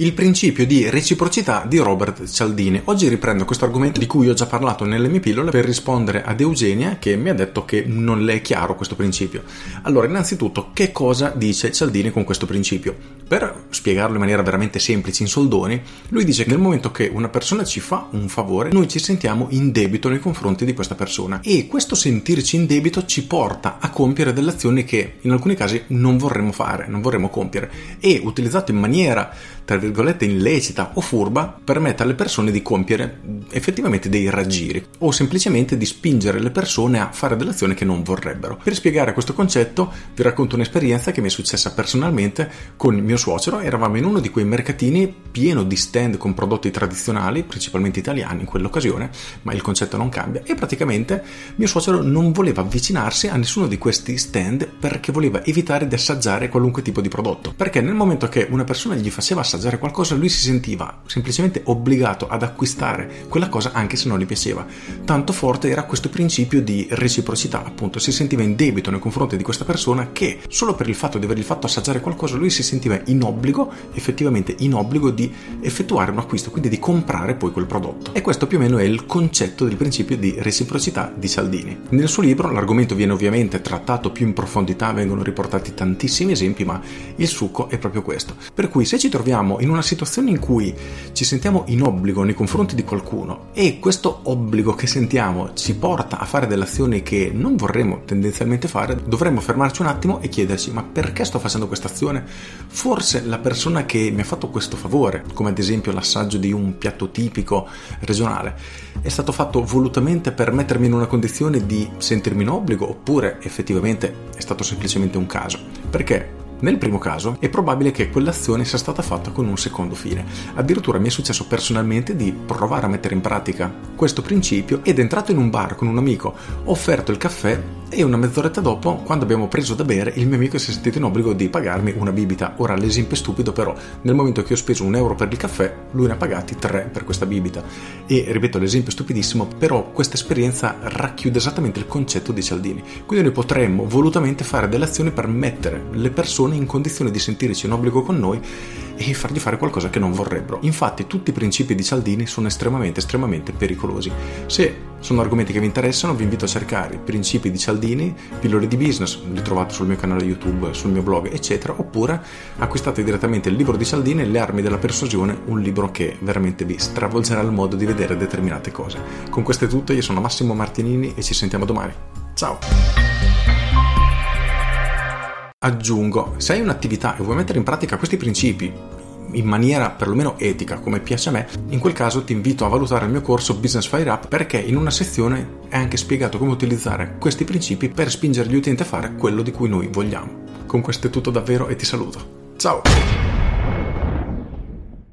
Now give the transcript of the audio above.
Il principio di reciprocità di Robert Cialdini. Oggi riprendo questo argomento di cui ho già parlato nelle mie pillole per rispondere ad Eugenia che mi ha detto che non le è chiaro questo principio. Allora, innanzitutto, che cosa dice Cialdini con questo principio? Per spiegarlo in maniera veramente semplice, in soldoni, lui dice che nel momento che una persona ci fa un favore, noi ci sentiamo in debito nei confronti di questa persona e questo sentirci in debito ci porta a compiere delle azioni che in alcuni casi non vorremmo fare, non vorremmo compiere e utilizzato in maniera tra virgolette illecita o furba permette alle persone di compiere effettivamente dei raggiri o semplicemente di spingere le persone a fare delle azioni che non vorrebbero. Per spiegare questo concetto vi racconto un'esperienza che mi è successa personalmente con mio suocero, eravamo in uno di quei mercatini pieno di stand con prodotti tradizionali, principalmente italiani in quell'occasione, ma il concetto non cambia e praticamente mio suocero non voleva avvicinarsi a nessuno di questi stand perché voleva evitare di assaggiare qualunque tipo di prodotto, perché nel momento che una persona gli faceva assaggiare assaggiare qualcosa, lui si sentiva semplicemente obbligato ad acquistare quella cosa anche se non gli piaceva. Tanto forte era questo principio di reciprocità, appunto, si sentiva in debito nei confronti di questa persona che solo per il fatto di avergli fatto assaggiare qualcosa, lui si sentiva in obbligo, effettivamente in obbligo di effettuare un acquisto, quindi di comprare poi quel prodotto. E questo più o meno è il concetto del principio di reciprocità di Cialdini. Nel suo libro l'argomento viene ovviamente trattato più in profondità, vengono riportati tantissimi esempi, ma il succo è proprio questo. Per cui se ci troviamo troviamo in una situazione in cui ci sentiamo in obbligo nei confronti di qualcuno e questo obbligo che sentiamo ci porta a fare delle azioni che non vorremmo tendenzialmente fare, dovremmo fermarci un attimo e chiederci ma perché sto facendo questa azione? Forse la persona che mi ha fatto questo favore, come ad esempio l'assaggio di un piatto tipico regionale, è stato fatto volutamente per mettermi in una condizione di sentirmi in obbligo oppure effettivamente è stato semplicemente un caso? Perché nel primo caso è probabile che quell'azione sia stata fatta con un secondo fine. Addirittura mi è successo personalmente di provare a mettere in pratica questo principio ed entrato in un bar con un amico, ho offerto il caffè e una mezz'oretta dopo, quando abbiamo preso da bere, il mio amico si è sentito in obbligo di pagarmi una bibita. Ora l'esempio è stupido, però nel momento che ho speso un euro per il caffè, lui ne ha pagati tre per questa bibita. E ripeto, l'esempio è stupidissimo, però questa esperienza racchiude esattamente il concetto di Cialdini. Quindi noi potremmo volutamente fare delle azioni per mettere le persone in condizione di sentirsi in obbligo con noi e fargli fare qualcosa che non vorrebbero. Infatti tutti i principi di Cialdini sono estremamente, estremamente pericolosi. Se sono argomenti che vi interessano, vi invito a cercare i principi di Cialdini, pillole di business, li trovate sul mio canale YouTube, sul mio blog, eccetera, oppure acquistate direttamente il libro di Cialdini, Le armi della persuasione, un libro che veramente vi stravolgerà il modo di vedere determinate cose. Con questo è tutto, io sono Massimo Martinini e ci sentiamo domani. Ciao! Aggiungo, se hai un'attività e vuoi mettere in pratica questi principi in maniera perlomeno etica, come piace a me, in quel caso ti invito a valutare il mio corso Business Fire Up perché in una sezione è anche spiegato come utilizzare questi principi per spingere gli utenti a fare quello di cui noi vogliamo. Con questo è tutto davvero e ti saluto. Ciao!